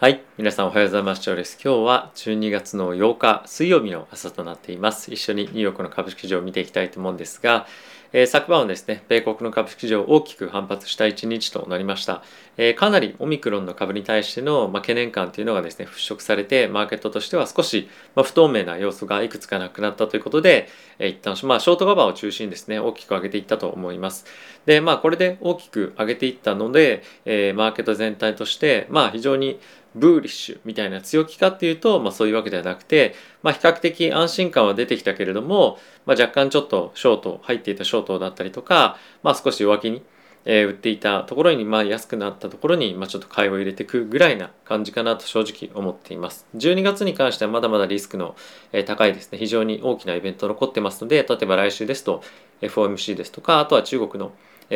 はい。皆さんおはようございます。です。今日は12月の8日水曜日の朝となっています。一緒にニューヨークの株式市場を見ていきたいと思うんですが、えー、昨晩はですね、米国の株式市場大きく反発した一日となりました。えー、かなりオミクロンの株に対しての、まあ、懸念感というのがですね、払拭されて、マーケットとしては少し、まあ、不透明な要素がいくつかなくなったということで、えー、一旦、まあ、ショートカバーを中心にですね、大きく上げていったと思います。で、まあ、これで大きく上げていったので、えー、マーケット全体として、まあ、非常にブーリッシュみたいな強気かっていうと、まあ、そういうわけではなくて、まあ、比較的安心感は出てきたけれども、まあ、若干ちょっとショート入っていたショートだったりとか、まあ、少し弱気に、えー、売っていたところに、まあ、安くなったところに、まあ、ちょっと買いを入れていくぐらいな感じかなと正直思っています。12月に関してはまだまだリスクの、え、高いですね。非常に大きなイベント残ってますので例えば来週ですと FOMC ですとかあとは中国の、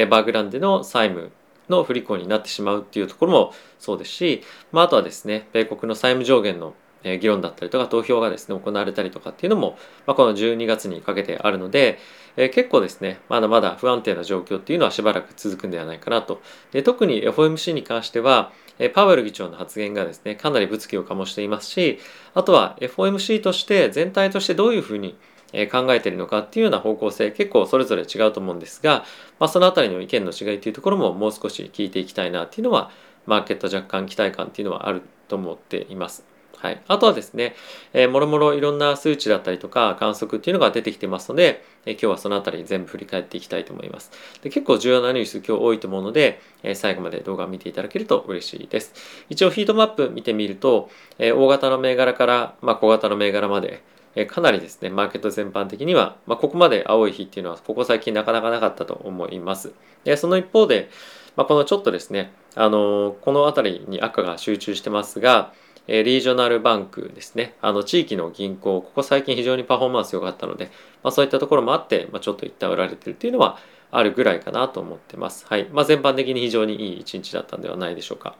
バーグランでの債務の不履行になってしまうっていうところもそうですし、まあ、あとはですね米国の債務上限の議論だったりとか投票がですね行われたりとかっていうのも、まあ、この12月にかけてあるので、えー、結構ですねまだまだ不安定な状況っていうのはしばらく続くんではないかなと。で特に FOMC に関してはパウエル議長の発言がですねかなり物議を醸していますしあとは FOMC として全体としてどういうふうにえ考えてるのかっていうような方向性結構それぞれ違うと思うんですが、まあ、その辺りの意見の違いというところももう少し聞いていきたいなっていうのはマーケット若干期待感っていうのはあると思っています。はい、あとはですね、えー、もろもろいろんな数値だったりとか観測っていうのが出てきてますので、えー、今日はそのあたり全部振り返っていきたいと思います。で結構重要なニュース今日多いと思うので、えー、最後まで動画を見ていただけると嬉しいです。一応ヒートマップ見てみると、え大型の銘柄から、まあ、小型の銘柄まで、えかなりですね、マーケット全般的には、まあ、ここまで青い日っていうのは、ここ最近なかなかなかったと思います。でその一方で、まあ、このちょっとですね、あのこの辺りに赤が集中してますが、えリージョナルバンクですね、あの地域の銀行、ここ最近非常にパフォーマンス良かったので、まあ、そういったところもあって、まあ、ちょっと一旦売られてるっていうのはあるぐらいかなと思ってます。はい。まあ、全般的に非常にいい一日だったんではないでしょうか。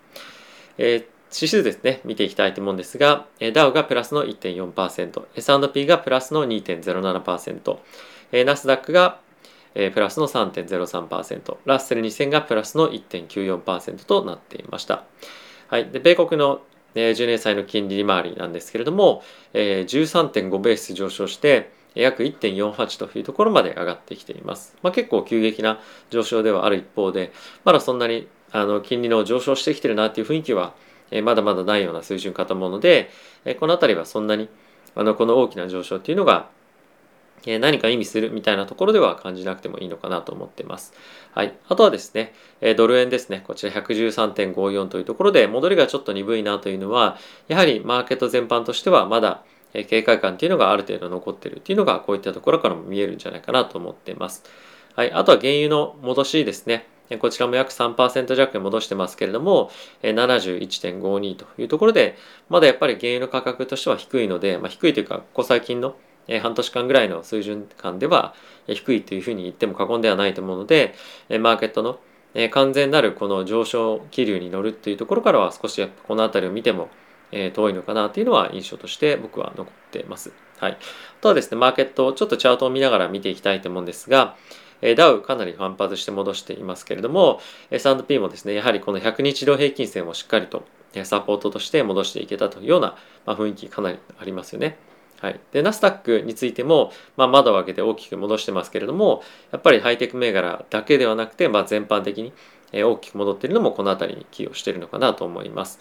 えー指数ですね、見ていきたいと思うんですが、ダウがプラスの1.4%、S&P がプラスの2.07%、ナスダックがプラスの3.03%、ラッセル2000がプラスの1.94%となっていました。はい、で米国の10年債の金利利回りなんですけれども、13.5ベース上昇して、約1.48というところまで上がってきています。まあ、結構急激な上昇ではある一方で、まだそんなにあの金利の上昇してきてるなっていう雰囲気はえまだまだないような水準かと思うので、えこの辺りはそんなにあのこの大きな上昇っていうのがえ何か意味するみたいなところでは感じなくてもいいのかなと思っています。はい。あとはですね、えドル円ですね。こちら113.54というところで、戻りがちょっと鈍いなというのは、やはりマーケット全般としてはまだ警戒感っていうのがある程度残ってるっていうのが、こういったところからも見えるんじゃないかなと思っています。はい。あとは原油の戻しですね。こちらも約3%弱に戻してますけれども、71.52というところで、まだやっぱり原油の価格としては低いので、まあ、低いというか、ここ最近の半年間ぐらいの水準感では低いというふうに言っても過言ではないと思うので、マーケットの完全なるこの上昇気流に乗るっていうところからは少しやっぱこの辺りを見ても遠いのかなというのは印象として僕は残っています。はい。あとはですね、マーケットを、ちょっとチャートを見ながら見ていきたいと思うんですが、ダウかなり反発して戻していますけれども S&P もですねやはりこの100日移動平均線をしっかりとサポートとして戻していけたというような、ま雰囲気かなりありますよね。はい、でナスダックについても、まあ、窓を開けて大きく戻してますけれどもやっぱりハイテク銘柄だけではなくて、まあ、全般的に大きく戻っているのもこの辺りに寄与しているのかなと思います。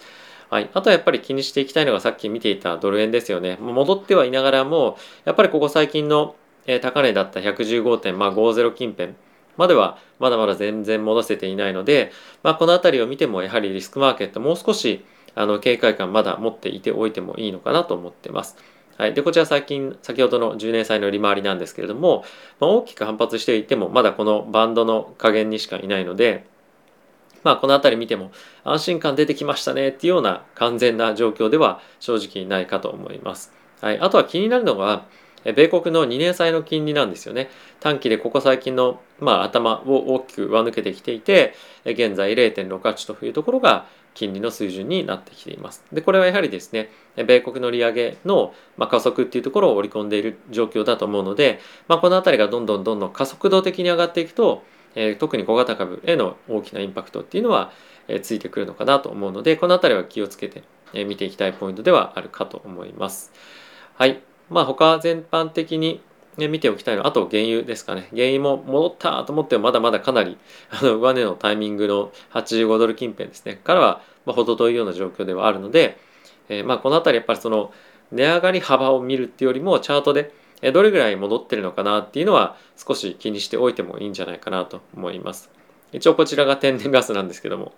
はい、あとはやっぱり気にしていきたいのがさっき見ていたドル円ですよね。戻ってはいながらもやっぱりここ最近のえ高値だった115.50近辺まではまだまだ全然戻せていないので、まあ、この辺りを見てもやはりリスクマーケットもう少しあの警戒感まだ持っていておいてもいいのかなと思ってます。はい、でこちら最近先ほどの10年債の利回りなんですけれども、まあ、大きく反発していてもまだこのバンドの加減にしかいないので、まあ、この辺り見ても安心感出てきましたねっていうような完全な状況では正直ないかと思います。はい、あとは気になるのが米国の2年債の金利なんですよね。短期でここ最近の、まあ、頭を大きく上抜けてきていて、現在0.68というところが金利の水準になってきています。で、これはやはりですね、米国の利上げの、ま、加速っていうところを織り込んでいる状況だと思うので、まあ、この辺りがどんどんどんどん加速度的に上がっていくと、え、特に小型株への大きなインパクトっていうのは、え、ついてくるのかなと思うので、この辺りは気をつけて見ていきたいポイントではあるかと思います。はい。まあ他全般的にね見ておきたいのはあと原油ですかね。原油も戻ったと思ってもまだまだかなりあの上値のタイミングの85ドル近辺ですね。からはまあ程遠いような状況ではあるので、えー、まあこの辺りやっぱりその値上がり幅を見るっていうよりもチャートでどれぐらい戻ってるのかなっていうのは少し気にしておいてもいいんじゃないかなと思います。一応こちらが天然ガスなんですけども。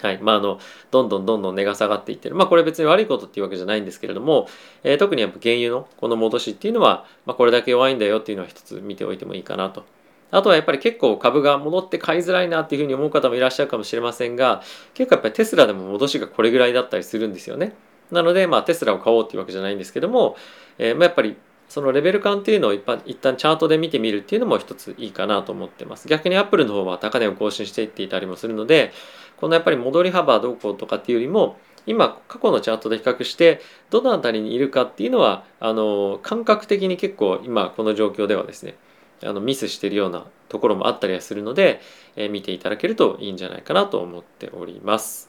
はいまあ、あのどんどんどんどん値が下がっていってる、まあ、これ別に悪いことっていうわけじゃないんですけれども、えー、特にやっぱ原油のこの戻しっていうのは、まあ、これだけ弱いんだよっていうのは一つ見ておいてもいいかなと。あとはやっぱり結構株が戻って買いづらいなっていうふうに思う方もいらっしゃるかもしれませんが結構やっぱりテスラでも戻しがこれぐらいだったりするんですよね。なので、まあ、テスラを買おうっていうわけじゃないんですけども、えー、まあ、やっぱりそのレベル感っていうのを一般一旦チャートで見てみるっていうのも一ついいかなと思ってます。逆にアップルの方は高値を更新していっていたりもするので、このやっぱり戻り幅どうこうとかっていうよりも、今過去のチャートで比較してどの辺りにいるかっていうのはあの感覚的に結構今この状況ではですねあのミスしてるようなところもあったりはするので、え、見ていただけるといいんじゃないかなと思っております。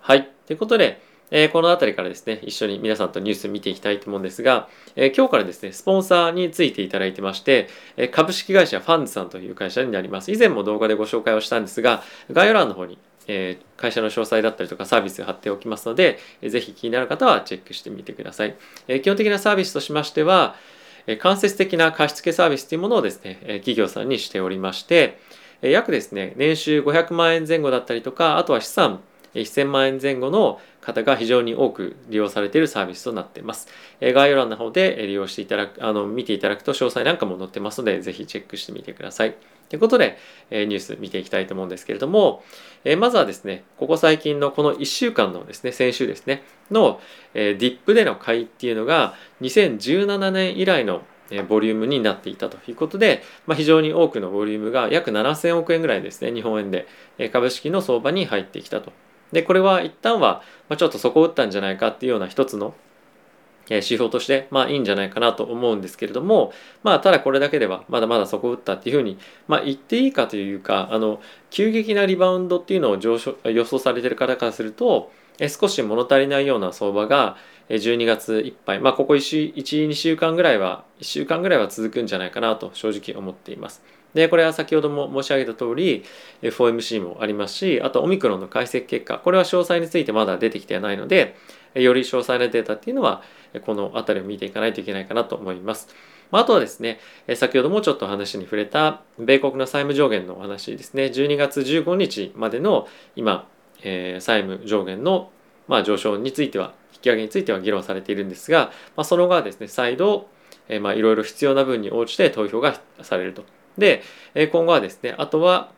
はい。ということで、えー、この辺りからですね、一緒に皆さんとニュース見ていきたいと思うんですが、えー、今日からですね、スポンサーについていただいてまして、えー、株式会社ファンズさんという会社になります。以前も動画でご紹介をしたんですが、概要欄の方に、え会社の詳細だったりとかサービス貼っておきますので、えぜひ気になる方はチェックしてみてください。え基本的なサービスとしましては、え間接的な貸付サービスというものをですね、え企業さんにしておりまして、約ですね、年収500万円前後だったりとか、あとは資産1000万円前後の方が非常に多く利用されているサービスとなっています。概要欄の方で利用していただく、あの見ていただくと詳細なんかも載ってますので、ぜひチェックしてみてください。ということで、ニュース見ていきたいと思うんですけれども、まずはですね、ここ最近のこの1週間のですね、先週ですね、のディップでの買いっていうのが2017年以来のボリュームになっていたということで、まあ、非常に多くのボリュームが約7000億円ぐらいですね、日本円で株式の相場に入ってきたとでこれは一旦は、まあ、ちょっと底を打ったんじゃないかっていうような一つの指標として、まあいいんじゃないかなと思うんですけれども、まあただこれだけではまだまだ底を打ったっていうふうに、まあ言っていいかというか、あの、急激なリバウンドっていうのを上昇予想されてる方からすると、少し物足りないような相場が12月いっぱい、まあここ1、2週間ぐらいは、1週間ぐらいは続くんじゃないかなと正直思っています。でこれは先ほども申し上げた通り FOMC もありますしあとオミクロンの解析結果これは詳細についてまだ出てきてないのでより詳細なデータっていうのはこの辺りを見ていかないといけないかなと思います。あとはですね、先ほどもちょっと話に触れた米国の債務上限のお話ですね、12月15日までの今、えー、債務上限の、まあ、上昇については、引き上げについては議論されているんですが、まあ、その後はですね、再度、え、まあいろいろ必要な分に応じて投票がされると。で、今後はですね、あとは、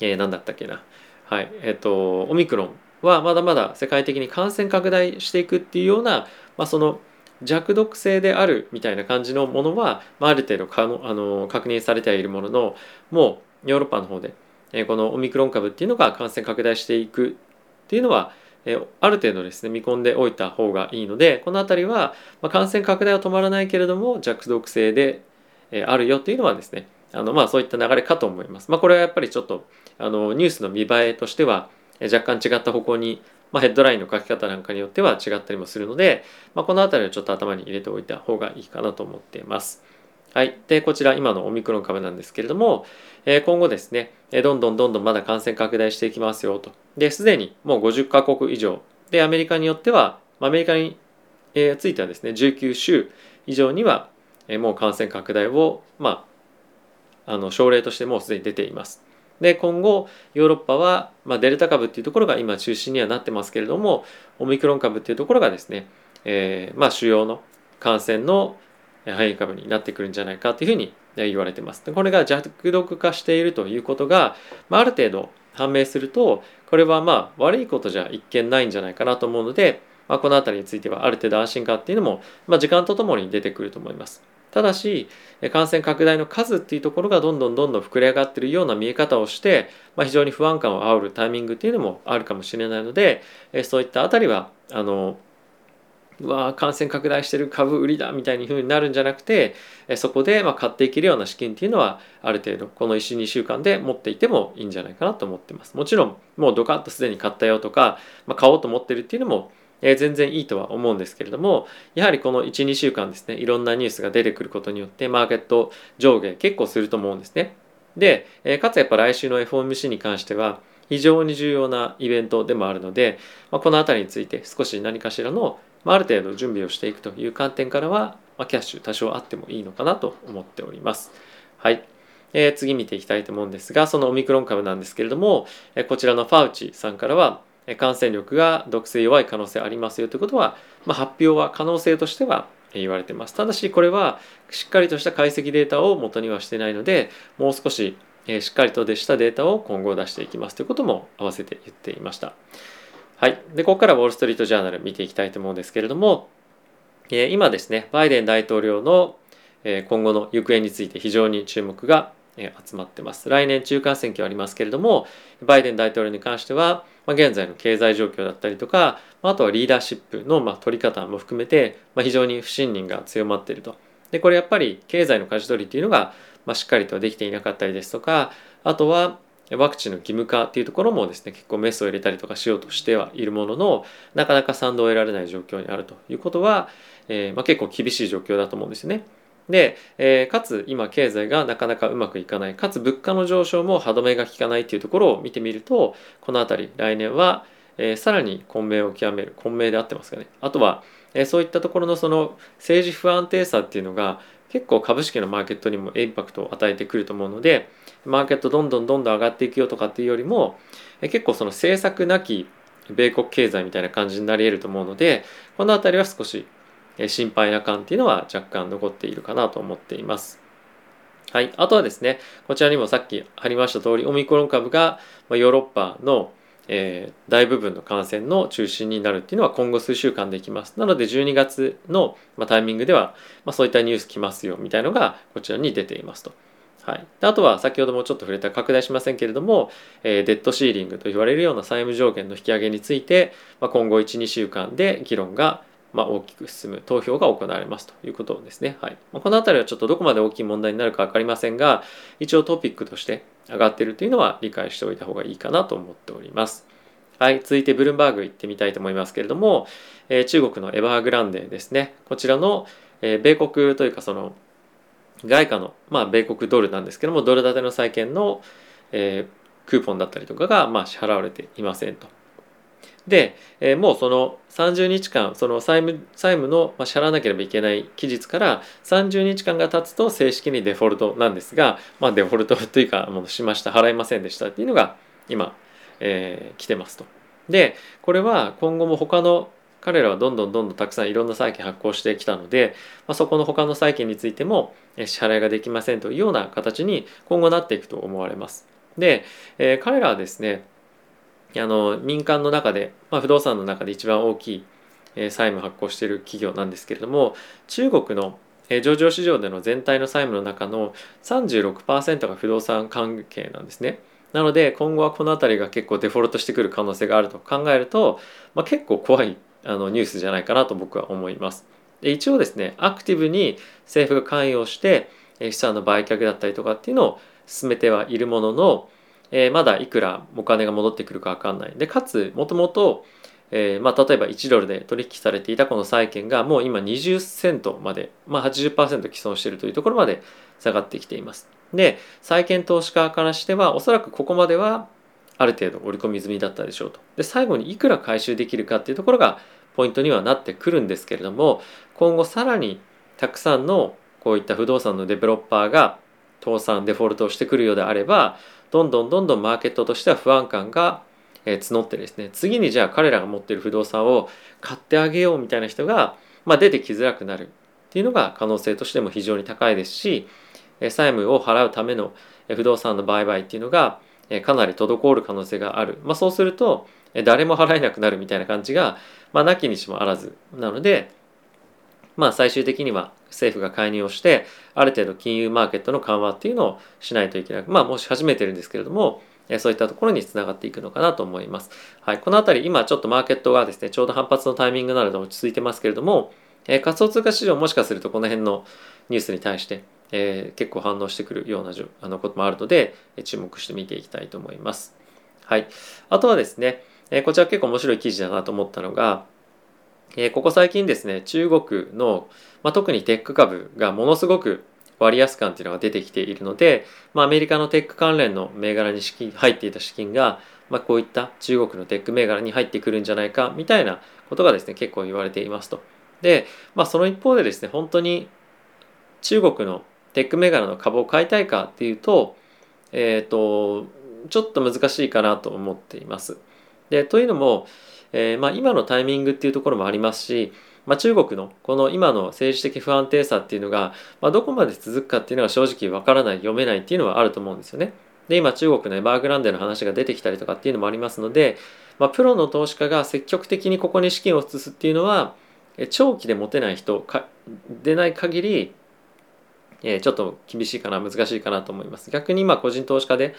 えー、何だったっけな。はい。えっ、ー、と、オミクロンはまだまだ世界的に感染拡大していくっていうような、まあ、その弱毒性であるみたいな感じのものは、まあ、ある程度かのあの確認されてはいるものの、もうヨーロッパの方で、えー、このオミクロン株っていうのが感染拡大していくっていうのは、えー、ある程度ですね、見込んでおいた方がいいので、この辺りは、まあ、感染拡大は止まらないけれども、弱毒性で、えー、あるよっていうのはですね、あのまあそういった流れかと思います。まあ、これはやっぱりちょっとあのニュースの見栄えとしては若干違った方向に、まあ、ヘッドラインの書き方なんかによっては違ったりもするので、まあ、この辺りをちょっと頭に入れておいた方がいいかなと思っています。はい。で、こちら今のオミクロン株なんですけれども、え今後ですね、どんどんどんどんまだ感染拡大していきますよと。で、すでにもう50カ国以上。で、アメリカによっては、アメリカについてはですね、19週以上にはもう感染拡大を、まあ、あの症例としてもすでに出ています。で今後ヨーロッパは、まあ、デルタ株っていうところが今中心にはなってますけれどもオミクロン株っていうところがですね、えー、まあ主要の感染の変異株になってくるんじゃないかというふうに言われてます。でこれが弱毒化しているということが、まあ、ある程度判明するとこれはまあ悪いことじゃ一見ないんじゃないかなと思うので、まあ、この辺りについてはある程度安心感っていうのも、まあ、時間とともに出てくると思います。ただし感染拡大の数っていうところがどんどんどんどん膨れ上がってるような見え方をして、まあ、非常に不安感を煽るタイミングっていうのもあるかもしれないのでそういったあたりはあのうわ感染拡大してる株売りだみたいに風になるんじゃなくてそこでま買っていけるような資金っていうのはある程度この12週間で持っていてもいいんじゃないかなと思ってます。もちろんもうドカッとすでに買ったよとか、まあ、買おうと思ってるっていうのもえ全然いいとは思うんですけれどもやはりこの12週間ですねいろんなニュースが出てくることによってマーケット上下結構すると思うんですねで、えかつやっぱ来週の FOMC に関しては非常に重要なイベントでもあるので、まあ、この辺りについて少し何かしらのまあ、ある程度準備をしていくという観点からは、まあ、キャッシュ多少あってもいいのかなと思っております。はい。えー、次見ていきたいと思うんですが、そのオミクロン株なんですけれども、え、こちらのファウチさんからは、感染力が毒性弱い可能性ありますよということは、まあ、発表は可能性としては言われてます。ただしこれはしっかりとした解析データを元にはしてないので、もう少ししっかりとでしたデータを今後出していきますということも合わせて言っていました。はい。で、ここからウォール・ストリート・ジャーナル見ていきたいと思うんですけれども、今ですね、バイデン大統領の、今後の行方について非常に注目が、集まってます。来年中間選挙ありますけれども、バイデン大統領に関しては、ま、現在の経済状況だったりとか、あとはリーダーシップの、ま、取り方も含めて、ま、非常に不信任が強まっていると。で、これやっぱり経済の舵取りっていうのが、ま、しっかりとできていなかったりですとか、あとは、ワクチンの義務化っていうところもですね結構メスを入れたりとかしようとしてはいるもののなかなか賛同を得られない状況にあるということは、えー、ま、結構厳しい状況だと思うんですよね。で、えー、かつ今経済がなかなかうまくいかない。かつ物価の上昇も歯止めが効かないっていうところを見てみるとこの辺り来年は、えー、さらに混迷を極める。混迷であってますかね。あとは、えそういったところのその政治不安定さっていうのが結構株式のマーケットにもインパクトを与えてくると思うのでマーケットどんどんどんどん上がっていくよとかっていうよりもえ結構その政策なき米国経済みたいな感じになり得ると思うのでこの辺りは少し心配な感っていうのは若干残っているかなと思っています。はい。あとはですね、こちらにもさっき貼りました通り、オミクロン株がヨーロッパのえー、大部分の感染の中心になるっていうのは今後数週間できます。なので12月の、ま、タイミングでは、まあ、そういったニュース来ますよみたいのがこちらに出ていますと。はい、であとは先ほどもちょっと触れた拡大しませんけれども、えー、デッドシーリングと言われるような債務上限の引き上げについて、まあ、今後12週間で議論がまあ、大きく進む投票が行われますということですね。はい、この辺りはちょっとどこまで大きい問題になるか分かりませんが一応トピックとして上がっているというのは理解しておいた方がいいかなと思っております。はい、続いてブルームバーグ行ってみたいと思いますけれども、えー、中国のエバーグランデですね。こちらの、えー、米国というかその外貨の、まあ、米国ドルなんですけども、ドル建ての債券の、えー、クーポンだったりとかが、まあ、支払われていませんと。で、えー、もうその30日間、その債務債務の、まあ、支払わなければいけない期日から30日間が経つと正式にデフォルトなんですが、まあ、デフォルトというか、もうしました、払いませんでしたっていうのが今、えー、来てますと。でこれは今後も他の彼らはどんどんどんどんたくさんいろんな債券発行してきたので、まあ、そこの他の債券についても支払いができませんというような形に今後なっていくと思われます。で、えー、彼らはですねあの民間の中で、まあ、不動産の中で一番大きいえ債務発行している企業なんですけれども中国の上場市場での全体の債務の中の36%が不動産関係なんですね。なので今後はこの辺りが結構デフォルトしてくる可能性があると考えると、まあ、結構怖いあのニュースじゃないかなと僕は思います。で一応ですねアクティブに政府が関与して資産の売却だったりとかっていうのを進めてはいるものの、えー、まだいくらお金が戻ってくるか分かんない。でかつもともとえーまあ、例えば1ドルで取引されていたこの債券がもう今20セントまで、まあ80、既存しているというところまで下がってきています。で債券投資家からしてはおそらくここまではある程度織り込み済みだったでしょうとで最後にいくら回収できるかっていうところがポイントにはなってくるんですけれども今後さらにたくさんのこういった不動産のデベロッパーが倒産デフォルトをしてくるようであればどんどんどんどんマーケットとしては不安感が募ってですね次にじゃあ彼らが持っている不動産を買ってあげようみたいな人が、まあ、出てきづらくなるっていうのが可能性としても非常に高いですし債務を払うための不動産の売買っていうのがかなり滞る可能性がある、まあ、そうすると誰も払えなくなるみたいな感じが、まあ、なきにしもあらずなので、まあ、最終的には政府が介入をしてある程度金融マーケットの緩和っていうのをしないといけないまあもし始めてるんですけれどもそういったところにつながっていくのかなと思います。はい、この辺り今ちょっとマーケットがですねちょうど反発のタイミングなので落ち着いてますけれども、え仮想通貨市場もしかするとこの辺のニュースに対して、えー、結構反応してくるようなあのこともあるので、え注目して見ていきたいと思います。はい、あとはですね、えこちら結構面白い記事だなと思ったのが、えここ最近ですね中国の、まあ、特にテック株がものすごく割安感っていうのが出てきているので、まあ、アメリカのテック関連の銘柄に資金入っていた資金が、まあ、こういった中国のテック銘柄に入ってくるんじゃないかみたいなことがですね結構言われていますと。で、まあ、その一方でですね本当に中国のテック銘柄の株を買いたいかっていうと,、えーと、ちょっと難しいかなと思っています。でというのも、えーまあ、今のタイミングっていうところもありますしまあ、中国のこの今の政治的不安定さっていうのが、まあ、どこまで続くかっていうのが正直わからない読めないっていうのはあると思うんですよね。で今中国のエバーグランデの話が出てきたりとかっていうのもありますので、まあ、プロの投資家が積極的にここに資金を移すっていうのは長期で持てない人かでない限りえちょっと厳しいかな難しいかなと思います逆に今個人投資家で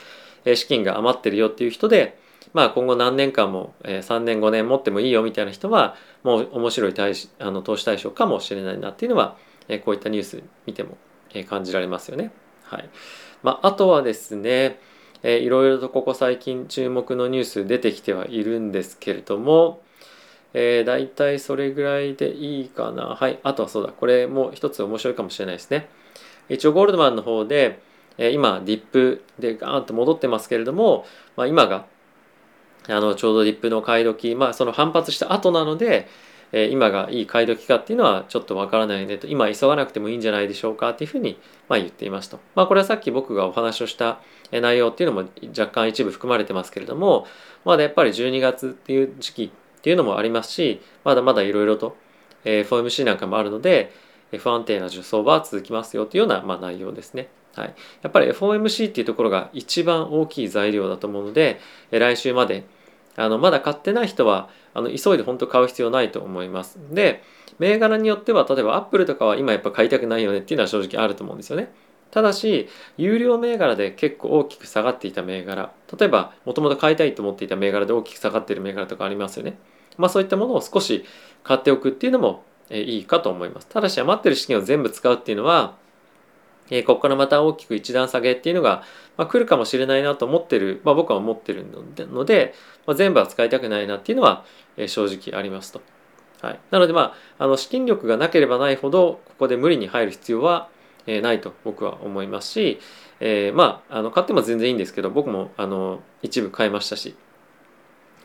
資金が余ってるよっていう人でまあ、今後何年間も、えー、3年5年持ってもいいよみたいな人はもう面白い対あの投資対象かもしれないなっていうのは、えー、こういったニュース見ても、えー、感じられますよね。はいまあ、あとはですね、えー、いろいろとここ最近注目のニュース出てきてはいるんですけれども、えー、大体それぐらいでいいかな。はい。あとはそうだ。これも一つ面白いかもしれないですね。一応ゴールドマンの方で、えー、今ディップでガーンと戻ってますけれども、まあ、今があのちょうどリップの買い時まあその反発した後なので、えー、今がいい買い時かっていうのはちょっとわからないねと今急がなくてもいいんじゃないでしょうかっていうふうに、まあ、言っていますと。まあこれはさっき僕がお話をした内容っていうのも若干一部含まれてますけれどもまだやっぱり12月っていう時期っていうのもありますしまだまだいろいろと、えー、FOMC なんかもあるので不安定な相場は続きますよというような、まあ、内容ですね。はい、やっぱり FOMC っていうところが一番大きい材料だと思うので来週まであのまだ買ってない人はあの急いで本当買う必要ないと思います。で銘柄によっては例えばアップルとかは今やっぱ買いたくないよねっていうのは正直あると思うんですよね。ただし有料銘柄で結構大きく下がっていた銘柄例えばもともと買いたいと思っていた銘柄で大きく下がっている銘柄とかありますよね。まあそういったものを少し買っておくっていうのもいいかと思います。ただし余ってる資金を全部使うっていうのはえここからまた大きく一段下げっていうのが、まあ、来るかもしれないなと思ってる、まあ、僕は思ってるので、まあ、全部は使いたくないなっていうのは、え正直ありますと。はい、なのでまああの資金力がなければないほどここで無理に入る必要は、えないと僕は思いますし、えー、まああの買っても全然いいんですけど僕もあの一部買いましたし。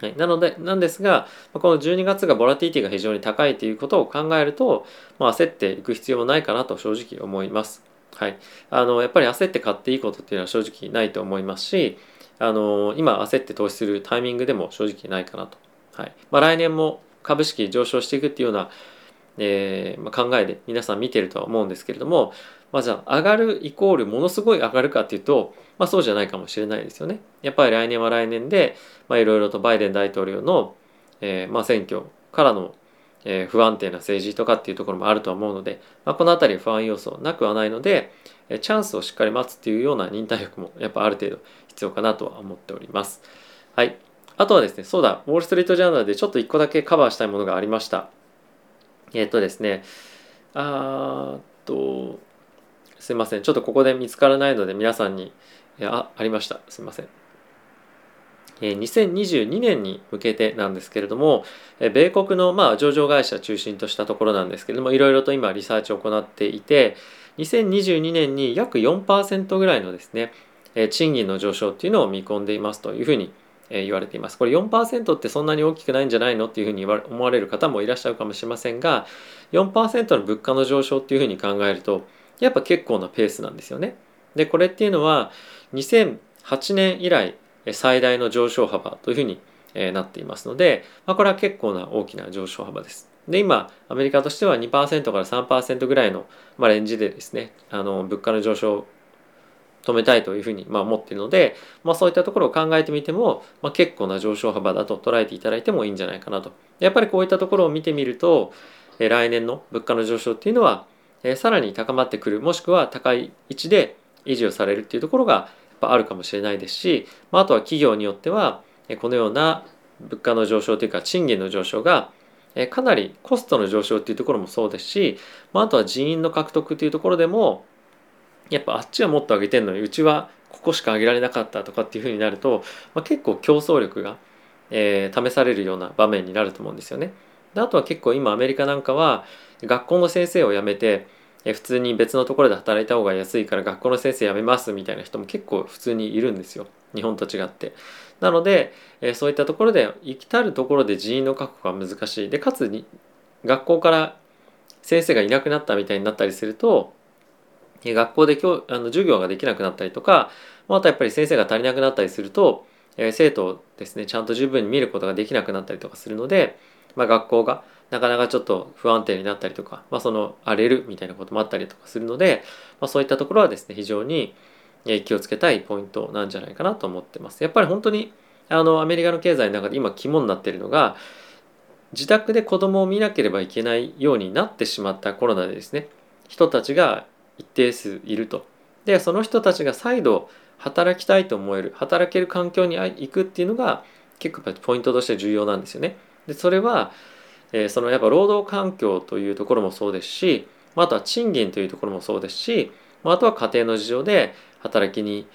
はい、なのでなんですがこの12月がボラティティが非常に高いということを考えると、まあ、焦っていく必要もないかなと正直思います。はい、あのやっぱり焦って買っていいことっていうのは正直ないと思いますしあの今焦って投資するタイミングでも正直ないかなと、はい。まあ、来年も株式上昇していくっていうような、えーまあ、考えで皆さん見てるとは思うんですけれども、まあ、じゃあ上がるイコールものすごい上がるかっていうと、まあ、そうじゃないかもしれないですよね。やっぱり来年は来年でいろいろとバイデン大統領の、えーま、選挙からのえ、不安定な政治とかっていうところもあるとは思うので、まあ、この辺り不安要素なくはないので、えチャンスをしっかり待つっていうような忍耐力もやっぱある程度必要かなとは思っております。はい。あとはですね、そうだ、ウォール・ストリート・ジャーナルでちょっと一個だけカバーしたいものがありました。えっ、ー、とですね、あーっと、すいません。ちょっとここで見つからないので皆さんに、あ、ありました。すいません。2022年に向けてなんですけれども米国のまあ上場会社中心としたところなんですけれどもいろいろと今リサーチを行っていて2022年に約4%ぐらいのですね賃金の上昇っていうのを見込んでいますというふうに言われています。これ4%ってそんなに大きくないんじゃないのっていうふうに思われる方もいらっしゃるかもしれませんが4%の物価の上昇っていうふうに考えるとやっぱ結構なペースなんですよね。でこれっていうのは2008年以来最大の上昇幅というふうになっていますので、まあ、これは結構な大きな上昇幅です。で今アメリカとしては2%から3%ぐらいの、まあ、レンジでですねあの物価の上昇を止めたいというふうに、まあ、思っているので、まあ、そういったところを考えてみても、まあ、結構な上昇幅だと捉えていただいてもいいんじゃないかなとやっぱりこういったところを見てみると来年の物価の上昇っていうのはさらに高まってくるもしくは高い位置で維持をされるっていうところがぱあるかもしれないですし、まあ、あとは企業によってはこのような物価の上昇というか賃金の上昇がかなりコストの上昇っていうところもそうですし、まあ、あとは人員の獲得っていうところでもやっぱあっちはもっと上げてんのにうちはここしか上げられなかったとかっていうふうになると、まあ、結構競争力が、えー、試されるような場面になると思うんですよね。であとは結構今アメリカなんかは学校の先生を辞めてえ普通に別のところで働いた方が安いから学校の先生辞めますみたいな人も結構普通にいるんですよ。日本と違って。なのでえそういったところで生きたるところで人員の確保が難しい。でかつに学校から先生がいなくなったみたいになったりすると学校で教あの授業ができなくなったりとかまたやっぱり先生が足りなくなったりするとえ生徒をですねちゃんと十分に見ることができなくなったりとかするので、まあ、学校がなかなかちょっと不安定になったりとか、まあ、その荒れるみたいなこともあったりとかするので、まあ、そういったところはですね非常に気をつけたいポイントなんじゃないかなと思ってます。やっぱり本当にあのアメリカの経済の中で今肝になっているのが自宅で子供を見なければいけないようになってしまったコロナでですね人たちが一定数いると。でその人たちが再度働きたいと思える働ける環境に行くっていうのが結構ポイントとして重要なんですよね。でそれはえそのやっぱ労働環境というところもそうですしまあとは賃金というところもそうですしまあとは家庭の事情で働きに、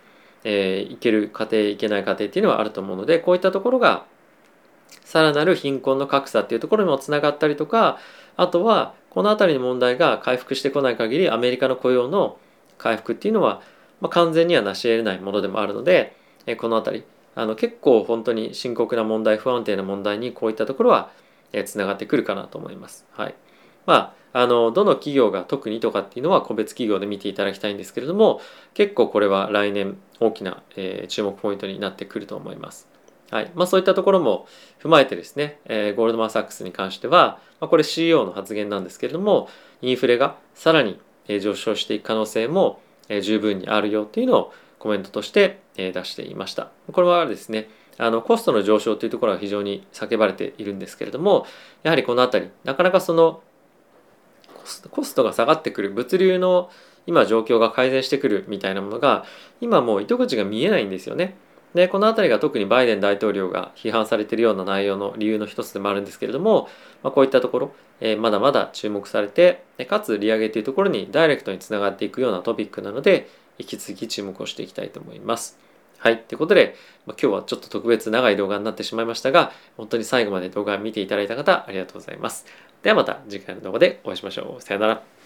えー、行ける家庭行けない家庭っていうのはあると思うのでこういったところがさらなる貧困の格差っていうところにもつながったりとかあとはこの辺りの問題が回復してこない限りアメリカの雇用の回復っていうのは、まあ、完全には成し得ないものでもあるので、えー、この辺りあの結構本当に深刻な問題不安定な問題にこういったところはつながってくるかなと思います。はい。まあ、あの、どの企業が特にとかっていうのは個別企業で見ていただきたいんですけれども、結構これは来年大きな、えー、注目ポイントになってくると思います。はい。まあそういったところも踏まえてですね、えー、ゴールドマン・サックスに関しては、まあ、これ CEO の発言なんですけれども、インフレがさらに上昇していく可能性も十分にあるよっていうのをコメントとして出していました。これはですね、あのコストの上昇というところが非常に叫ばれているんですけれどもやはりこの辺りなかなかそのコストが下がってくる物流の今状況が改善してくるみたいなものが今もう糸口が見えないんですよね。でこの辺りが特にバイデン大統領が批判されているような内容の理由の一つでもあるんですけれども、まあ、こういったところ、えー、まだまだ注目されてかつ利上げというところにダイレクトにつながっていくようなトピックなので引き続き注目をしていきたいと思います。はい。ってことで、まあ、今日はちょっと特別長い動画になってしまいましたが、本当に最後まで動画を見ていただいた方、ありがとうございます。ではまた次回の動画でお会いしましょう。さよなら。